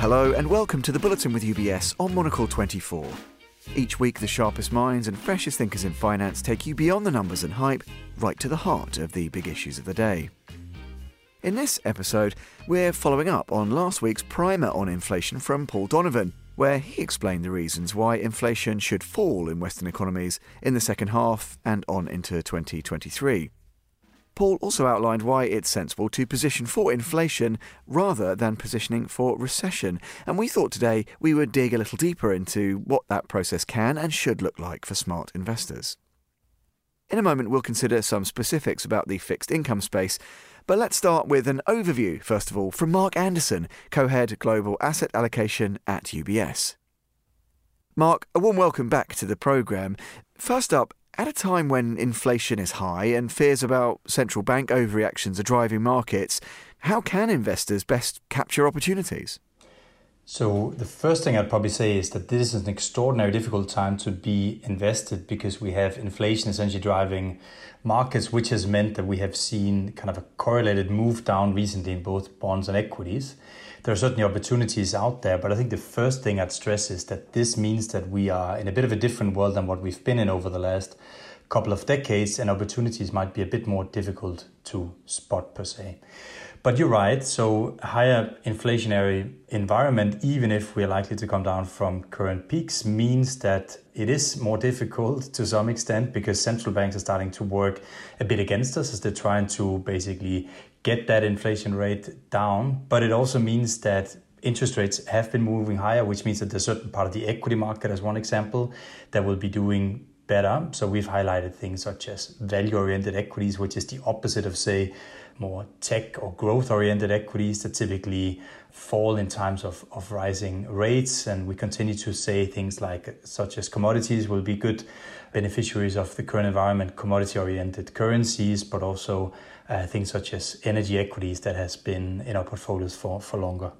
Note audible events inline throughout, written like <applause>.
Hello and welcome to the Bulletin with UBS on Monocle 24. Each week, the sharpest minds and freshest thinkers in finance take you beyond the numbers and hype, right to the heart of the big issues of the day. In this episode, we're following up on last week's primer on inflation from Paul Donovan, where he explained the reasons why inflation should fall in Western economies in the second half and on into 2023. Paul also outlined why it's sensible to position for inflation rather than positioning for recession, and we thought today we would dig a little deeper into what that process can and should look like for smart investors. In a moment, we'll consider some specifics about the fixed income space, but let's start with an overview, first of all, from Mark Anderson, co head Global Asset Allocation at UBS. Mark, a warm welcome back to the programme. First up, at a time when inflation is high and fears about central bank overreactions are driving markets, how can investors best capture opportunities? So, the first thing I'd probably say is that this is an extraordinarily difficult time to be invested because we have inflation essentially driving markets, which has meant that we have seen kind of a correlated move down recently in both bonds and equities there are certainly opportunities out there, but I think the first thing I'd stress is that this means that we are in a bit of a different world than what we've been in over the last couple of decades, and opportunities might be a bit more difficult to spot per se. But you're right. So higher inflationary environment, even if we're likely to come down from current peaks, means that it is more difficult to some extent because central banks are starting to work a bit against us as they're trying to basically get that inflation rate down. But it also means that interest rates have been moving higher, which means that a certain part of the equity market, as one example, that will be doing better. So we've highlighted things such as value oriented equities, which is the opposite of, say, more tech or growth oriented equities that typically fall in times of, of rising rates. And we continue to say things like, such as commodities will be good beneficiaries of the current environment, commodity oriented currencies, but also uh, things such as energy equities that has been in our portfolios for, for longer.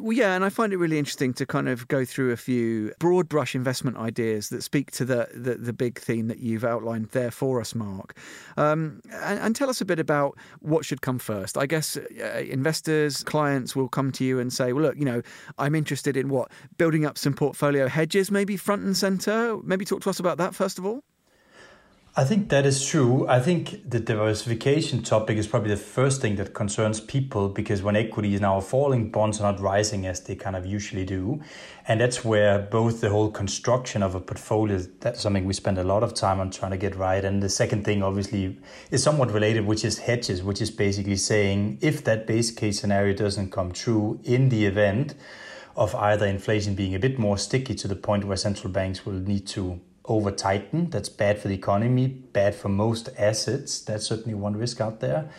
Well, yeah, and I find it really interesting to kind of go through a few broad brush investment ideas that speak to the the, the big theme that you've outlined there for us, Mark. Um, and, and, tell us a bit about what should come first. I guess uh, investors, clients will come to you and say, "Well, look, you know, I'm interested in what building up some portfolio hedges, maybe front and center. Maybe talk to us about that first of all." I think that is true. I think the diversification topic is probably the first thing that concerns people because when equity is now falling, bonds are not rising as they kind of usually do. And that's where both the whole construction of a portfolio, that's something we spend a lot of time on trying to get right. And the second thing, obviously, is somewhat related, which is hedges, which is basically saying if that base case scenario doesn't come true in the event of either inflation being a bit more sticky to the point where central banks will need to over tighten. That's bad for the economy, bad for most assets. That's certainly one risk out there.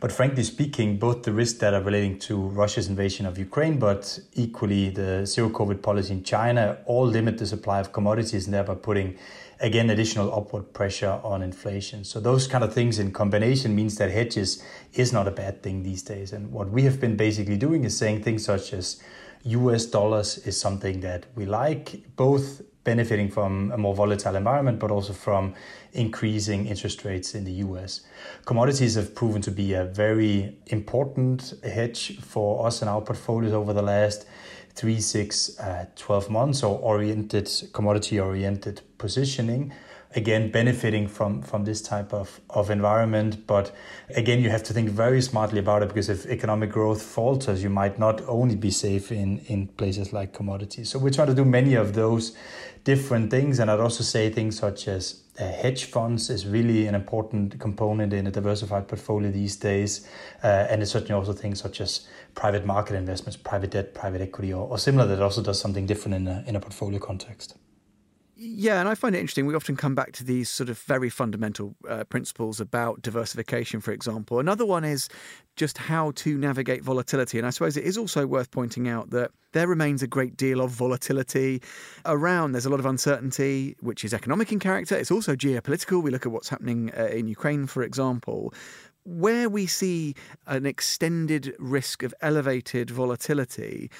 But frankly speaking, both the risks that are relating to Russia's invasion of Ukraine, but equally the zero COVID policy in China, all limit the supply of commodities and thereby putting, again, additional upward pressure on inflation. So those kind of things in combination means that hedges is not a bad thing these days. And what we have been basically doing is saying things such as US dollars is something that we like, both benefiting from a more volatile environment, but also from increasing interest rates in the US. Commodities have proven to be a very important hedge for us and our portfolios over the last three, six, uh, 12 months, or oriented, commodity oriented positioning. Again benefiting from from this type of of environment. But again you have to think very smartly about it because if economic growth falters you might not only be safe in in places like commodities. So we're trying to do many of those different things and i'd also say things such as uh, hedge funds is really an important component in a diversified portfolio these days. Uh, and it's certainly also things such as private market investments private debt private equity or, or similar that also does something different in a, in a portfolio context yeah, and I find it interesting. We often come back to these sort of very fundamental uh, principles about diversification, for example. Another one is just how to navigate volatility. And I suppose it is also worth pointing out that there remains a great deal of volatility around. There's a lot of uncertainty, which is economic in character. It's also geopolitical. We look at what's happening uh, in Ukraine, for example where we see an extended risk of elevated volatility,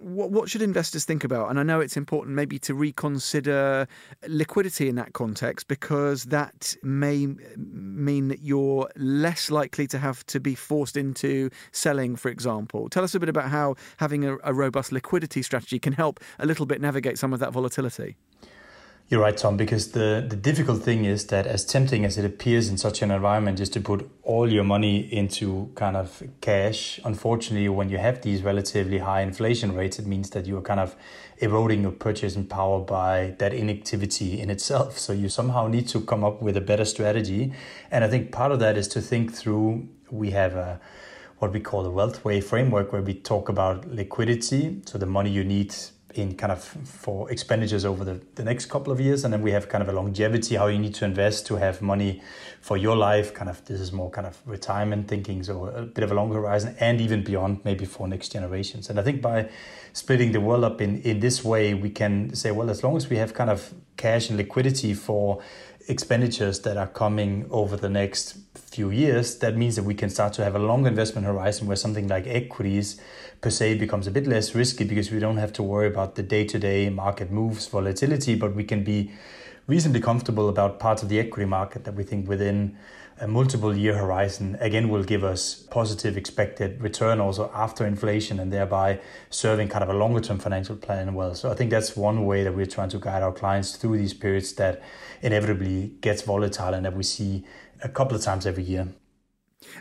what, what should investors think about? And I know it's important maybe to reconsider liquidity in that context because that may mean that you're less likely to have to be forced into selling, for example. Tell us a bit about how having a, a robust liquidity strategy can help a little bit navigate some of that volatility. You're right, Tom, because the, the difficult thing is that as tempting as it appears in such an environment is to put all your money into kind of cash, unfortunately, when you have these relatively high inflation rates, it means that you're kind of eroding your purchasing power by that inactivity in itself. So you somehow need to come up with a better strategy. And I think part of that is to think through we have a what we call the Wealthway framework where we talk about liquidity, so the money you need in kind of for expenditures over the, the next couple of years. And then we have kind of a longevity how you need to invest to have money for your life. Kind of this is more kind of retirement thinking so a bit of a longer horizon and even beyond maybe for next generations. And i think by splitting the world up in in this way we can say well as long as we have kind of cash and liquidity for expenditures that are coming over the next few years, that means that we can start to have a long investment horizon where something like equities per se becomes a bit less risky because we don't have to worry about the day to day market moves, volatility, but we can be reasonably comfortable about parts of the equity market that we think within a multiple year horizon again will give us positive expected return also after inflation and thereby serving kind of a longer term financial plan well. So I think that's one way that we're trying to guide our clients through these periods that inevitably gets volatile and that we see a couple of times every year.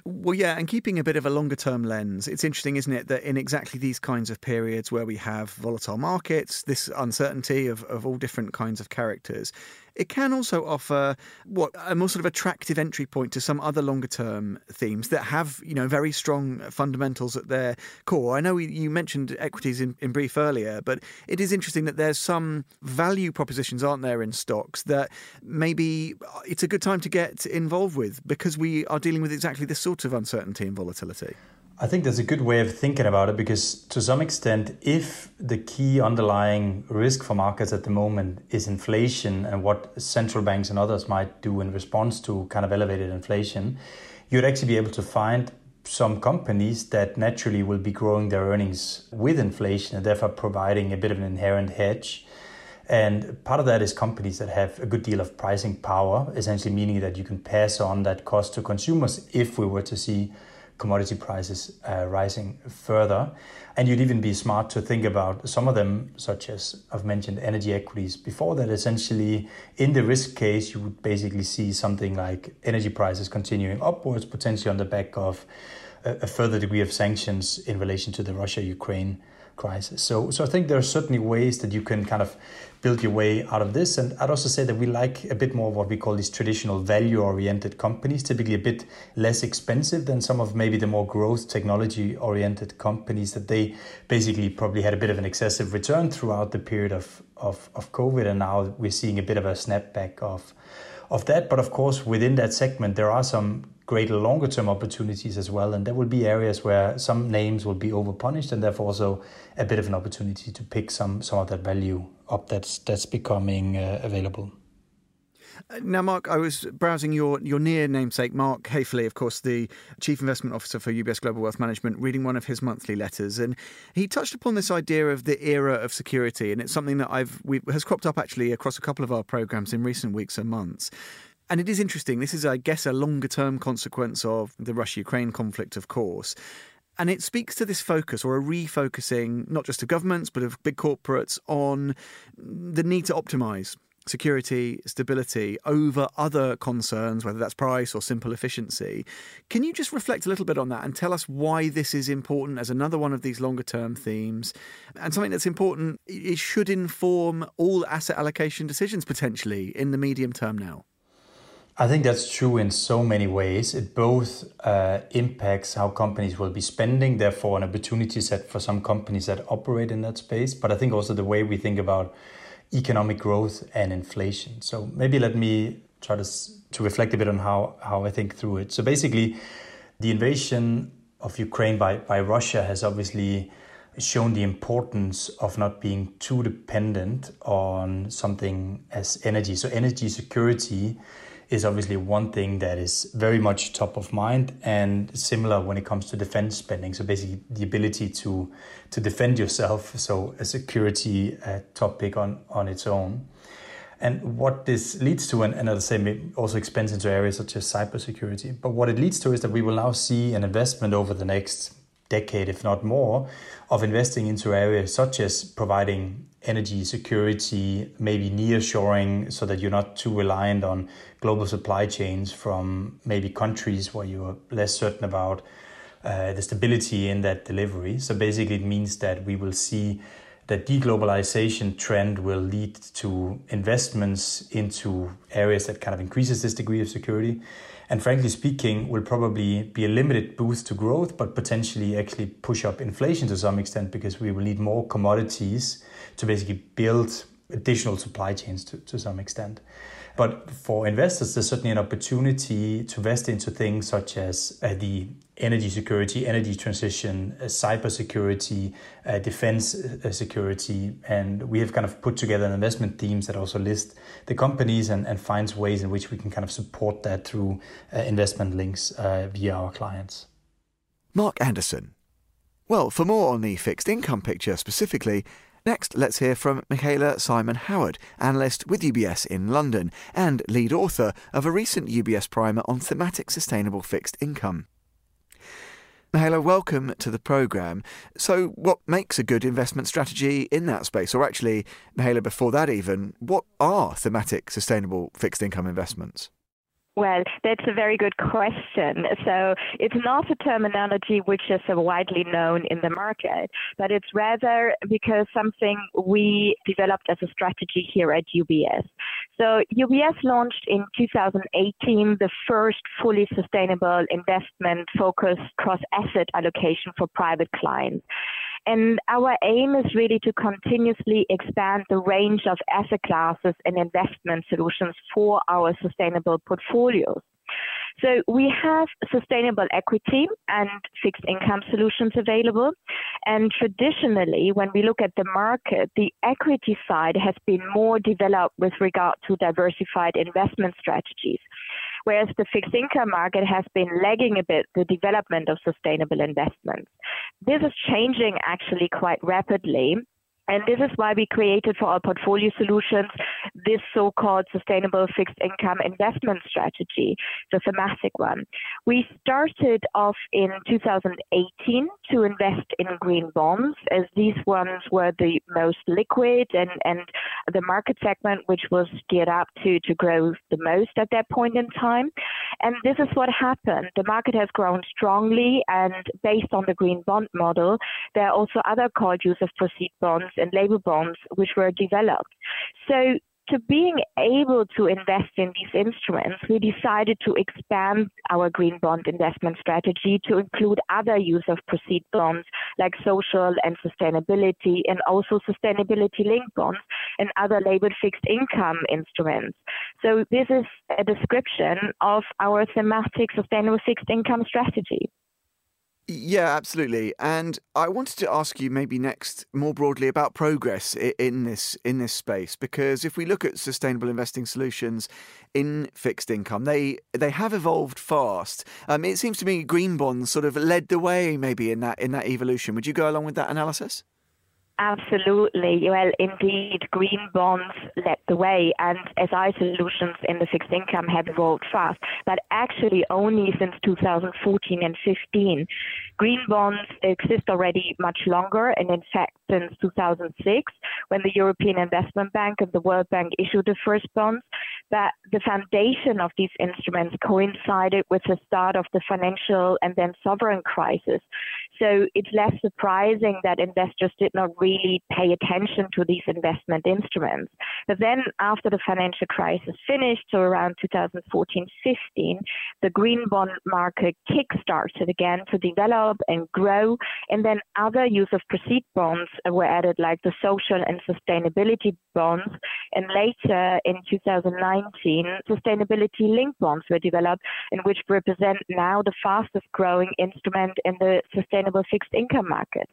Well, yeah, and keeping a bit of a longer term lens, it's interesting, isn't it, that in exactly these kinds of periods where we have volatile markets, this uncertainty of, of all different kinds of characters, it can also offer what a more sort of attractive entry point to some other longer term themes that have you know very strong fundamentals at their core. I know you mentioned equities in, in brief earlier, but it is interesting that there's some value propositions, aren't there, in stocks that maybe uh, it's a good time to get involved with because we are dealing with exactly this sort of uncertainty and volatility. I think that's a good way of thinking about it because, to some extent, if the key underlying risk for markets at the moment is inflation and what central banks and others might do in response to kind of elevated inflation, you'd actually be able to find some companies that naturally will be growing their earnings with inflation and therefore providing a bit of an inherent hedge. And part of that is companies that have a good deal of pricing power, essentially meaning that you can pass on that cost to consumers if we were to see commodity prices uh, rising further. And you'd even be smart to think about some of them, such as I've mentioned energy equities before, that essentially in the risk case, you would basically see something like energy prices continuing upwards, potentially on the back of a, a further degree of sanctions in relation to the Russia Ukraine crisis. So, so I think there are certainly ways that you can kind of build your way out of this. And I'd also say that we like a bit more what we call these traditional value oriented companies, typically a bit less expensive than some of maybe the more growth technology oriented companies that they basically probably had a bit of an excessive return throughout the period of, of, of COVID. And now we're seeing a bit of a snapback of, of that. But of course, within that segment, there are some greater longer term opportunities as well. And there will be areas where some names will be overpunished and therefore also a bit of an opportunity to pick some, some of that value up that's, that's becoming uh, available. Uh, now, Mark, I was browsing your, your near namesake, Mark Haefele, of course, the Chief Investment Officer for UBS Global Wealth Management, reading one of his monthly letters, and he touched upon this idea of the era of security, and it's something that I've has cropped up actually across a couple of our programs in recent weeks and months. And it is interesting. This is, I guess, a longer term consequence of the Russia Ukraine conflict, of course. And it speaks to this focus or a refocusing, not just of governments, but of big corporates on the need to optimize security, stability over other concerns, whether that's price or simple efficiency. Can you just reflect a little bit on that and tell us why this is important as another one of these longer term themes and something that's important? It should inform all asset allocation decisions potentially in the medium term now. I think that's true in so many ways. It both uh, impacts how companies will be spending, therefore, an opportunity set for some companies that operate in that space. But I think also the way we think about economic growth and inflation. So maybe let me try to, to reflect a bit on how, how I think through it. So basically, the invasion of Ukraine by, by Russia has obviously shown the importance of not being too dependent on something as energy. So energy security is obviously one thing that is very much top of mind and similar when it comes to defense spending. So basically, the ability to to defend yourself. So a security uh, topic on on its own. And what this leads to, and, and I'll say also expands into areas such as cybersecurity. But what it leads to is that we will now see an investment over the next decade, if not more, of investing into areas such as providing energy security, maybe nearshoring, so that you're not too reliant on global supply chains from maybe countries where you're less certain about uh, the stability in that delivery. So basically, it means that we will see the deglobalization trend will lead to investments into areas that kind of increases this degree of security. And frankly speaking, will probably be a limited boost to growth, but potentially actually push up inflation to some extent because we will need more commodities to basically build additional supply chains to, to some extent. But for investors, there's certainly an opportunity to invest into things such as uh, the energy security, energy transition, uh, cyber security, uh, defense uh, security. And we have kind of put together an investment teams that also list the companies and, and finds ways in which we can kind of support that through uh, investment links uh, via our clients. Mark Anderson. Well, for more on the fixed income picture specifically, Next, let's hear from Michaela Seimen Howat, analyst with UBS in London and lead author of a recent UBS primer on thematic sustainable fixed income. Michaela, welcome to the programme. So, what makes a good investment strategy in that space? Or actually, Michaela, before that even, what are thematic sustainable fixed income investments? Well, that's a very good question. So it's not a terminology which is widely known in the market, but it's rather because something we developed as a strategy here at UBS. So UBS launched in 2018 the first fully sustainable investment focused cross asset allocation for private clients. And our aim is really to continuously expand the range of asset classes and investment solutions for our sustainable portfolios. So we have sustainable equity and fixed income solutions available. And traditionally, when we look at the market, the equity side has been more developed with regard to diversified investment strategies whereas the fixed income market has been lagging a bit the development of sustainable investments. This is changing actually quite rapidly. And this is why we created for our portfolio solutions this so-called sustainable fixed income investment strategy, the thematic one. We started off in 2018 to invest in green bonds as these ones were the most liquid and, and the market segment which was geared up to, to grow the most at that point in time. And this is what happened. The market has grown strongly and based on the green bond model, there are also other called use of proceed bonds and label bonds which were developed. So to being able to invest in these instruments, we decided to expand our green bond investment strategy to include other use of proceed bonds like social and sustainability and also sustainability linked bonds and other labeled fixed income instruments. So this is a description of our thematic sustainable fixed income strategy. Yeah, absolutely. And I wanted to ask you maybe next more broadly about progress in this in this space because if we look at sustainable investing solutions in fixed income, they they have evolved fast. Um, it seems to me green bonds sort of led the way maybe in that in that evolution. Would you go along with that analysis? Absolutely. Well, indeed, green bonds led the way, and SI solutions in the fixed income have evolved fast, but actually only since 2014 and 15. Green bonds exist already much longer, and in fact, since 2006, when the European Investment Bank and the World Bank issued the first bonds, that the foundation of these instruments coincided with the start of the financial and then sovereign crisis. So it's less surprising that investors did not really pay attention to these investment instruments. But then after the financial crisis finished, so around 2014 15, the green bond market kick-started again to develop and grow. And then other use of proceed bonds were added, like the social and sustainability bonds. And later in 2019, sustainability linked bonds were developed, and which represent now the fastest growing instrument in the sustainability sustainable fixed income market.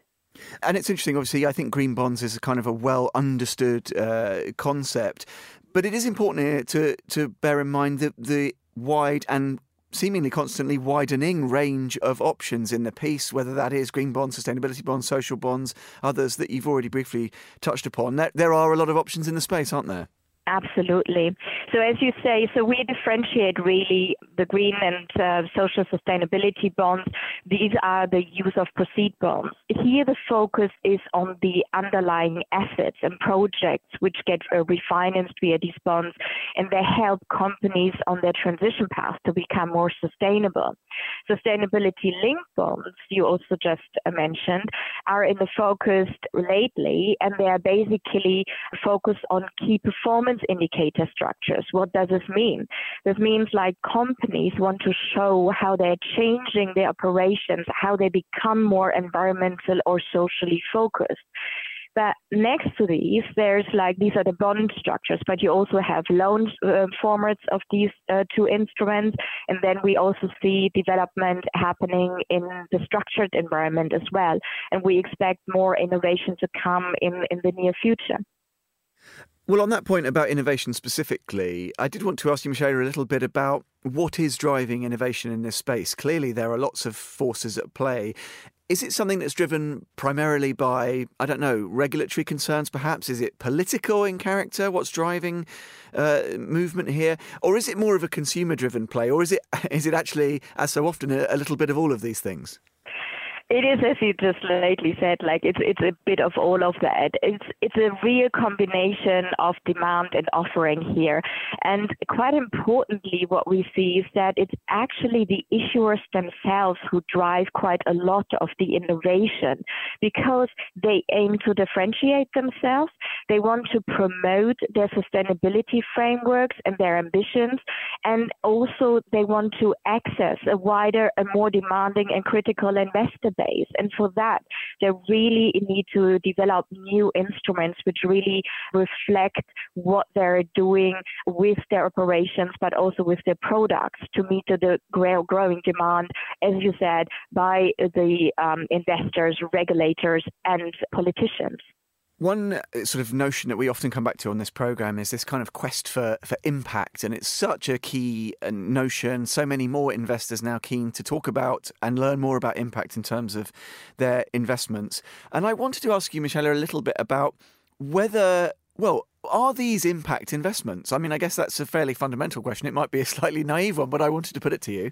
And it's interesting, obviously, I think green bonds is a kind of a well understood uh, concept. But it is important to to bear in mind that the wide and seemingly constantly widening range of options in the piece, whether that is green bonds, sustainability bonds, social bonds, others that you've already briefly touched upon. There are a lot of options in the space, aren't there? Absolutely. So as you say, so we differentiate really the green and uh, social sustainability bonds. These are the use of proceed bonds. Here the focus is on the underlying assets and projects which get uh, refinanced via these bonds and they help companies on their transition path to become more sustainable. Sustainability linked bonds, you also just mentioned, are in the focus lately and they are basically focused on key performance performance indicator structures. What does this mean? This means like companies want to show how they're changing their operations, how they become more environmental or socially focused. But next to these, there's like these are the bond structures, but you also have loan uh, formats of these uh, two instruments, and then we also see development happening in the structured environment as well, and we expect more innovation to come in in the near future. Well, on that point about innovation specifically, I did want to ask you, Michelle, a little bit about what is driving innovation in this space. Clearly, there are lots of forces at play. Is it something that's driven primarily by, I don't know, regulatory concerns perhaps? Is it political in character? What's driving uh, movement here? Or is it more of a consumer driven play? Or is it, <laughs> is it actually, as so often, a, a little bit of all of these things? It is, as you just lately said, like it's it's a bit of all of that. It's it's a real combination of demand and offering here, and quite importantly, what we see is that it's actually the issuers themselves who drive quite a lot of the innovation because they aim to differentiate themselves. They want to promote their sustainability frameworks and their ambitions, and also they want to access a wider, a more demanding and critical investor And for that, they really need to develop new instruments which really reflect what they're doing with their operations, but also with their products to meet the growing demand, as you said, by the um, investors, regulators, and politicians. One uh, sort of notion that we often come back to on this program is this kind of quest for, for impact. And it's such a key uh, notion. So many more investors now keen to talk about and learn more about impact in terms of their investments. And I wanted to ask you, Michelle, a little bit about whether, well, are these impact investments? I mean, I guess that's a fairly fundamental question. It might be a slightly naive one, but I wanted to put it to you.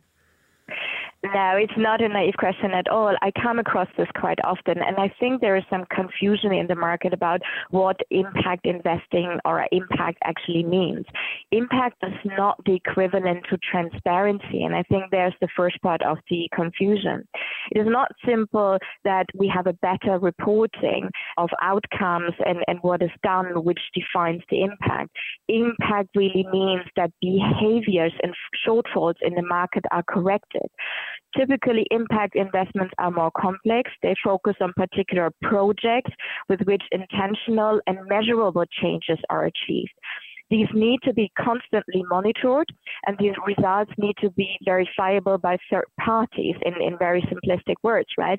No, it's not a naive question at all. I come across this quite often, and I think there is some confusion in the market about what impact investing or impact actually means. Impact is not the equivalent to transparency, and I think there's the first part of the confusion. It is not simple that we have a better reporting of outcomes and, and what is done, which defines the impact. Impact really means that behaviors and shortfalls in the market are corrected. Typically, impact investments are more complex. They focus on particular projects with which intentional and measurable changes are achieved. These need to be constantly monitored, and these results need to be verifiable by third parties in, in very simplistic words, right?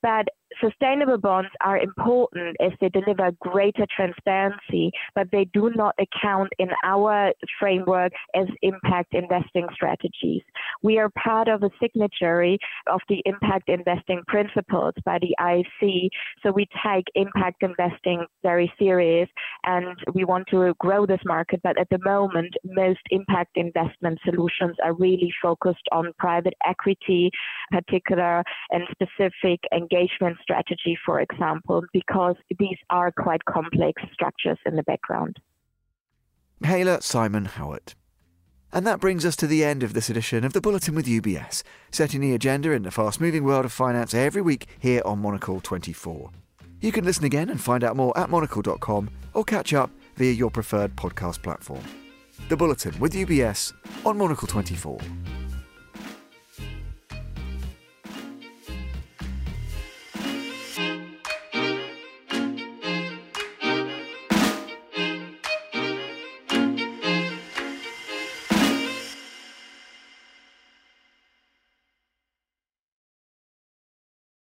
But sustainable bonds are important as they deliver greater transparency, but they do not account in our framework as impact investing strategies. We are part of a signatory of the impact investing principles by the IFC, so we take impact investing very serious and we want to grow this market, but at the moment, most impact investment solutions are really focused on private equity, particular and specific engagement strategy, for example, because these are quite complex structures in the background. Michaela Seimen Howat. And that brings us to the end of this edition of the Bulletin with UBS, setting the agenda in the fast moving world of finance every week here on Monocle 24. You can listen again and find out more at monocle.com or catch up via your preferred podcast platform. The Bulletin with UBS on Monocle 24.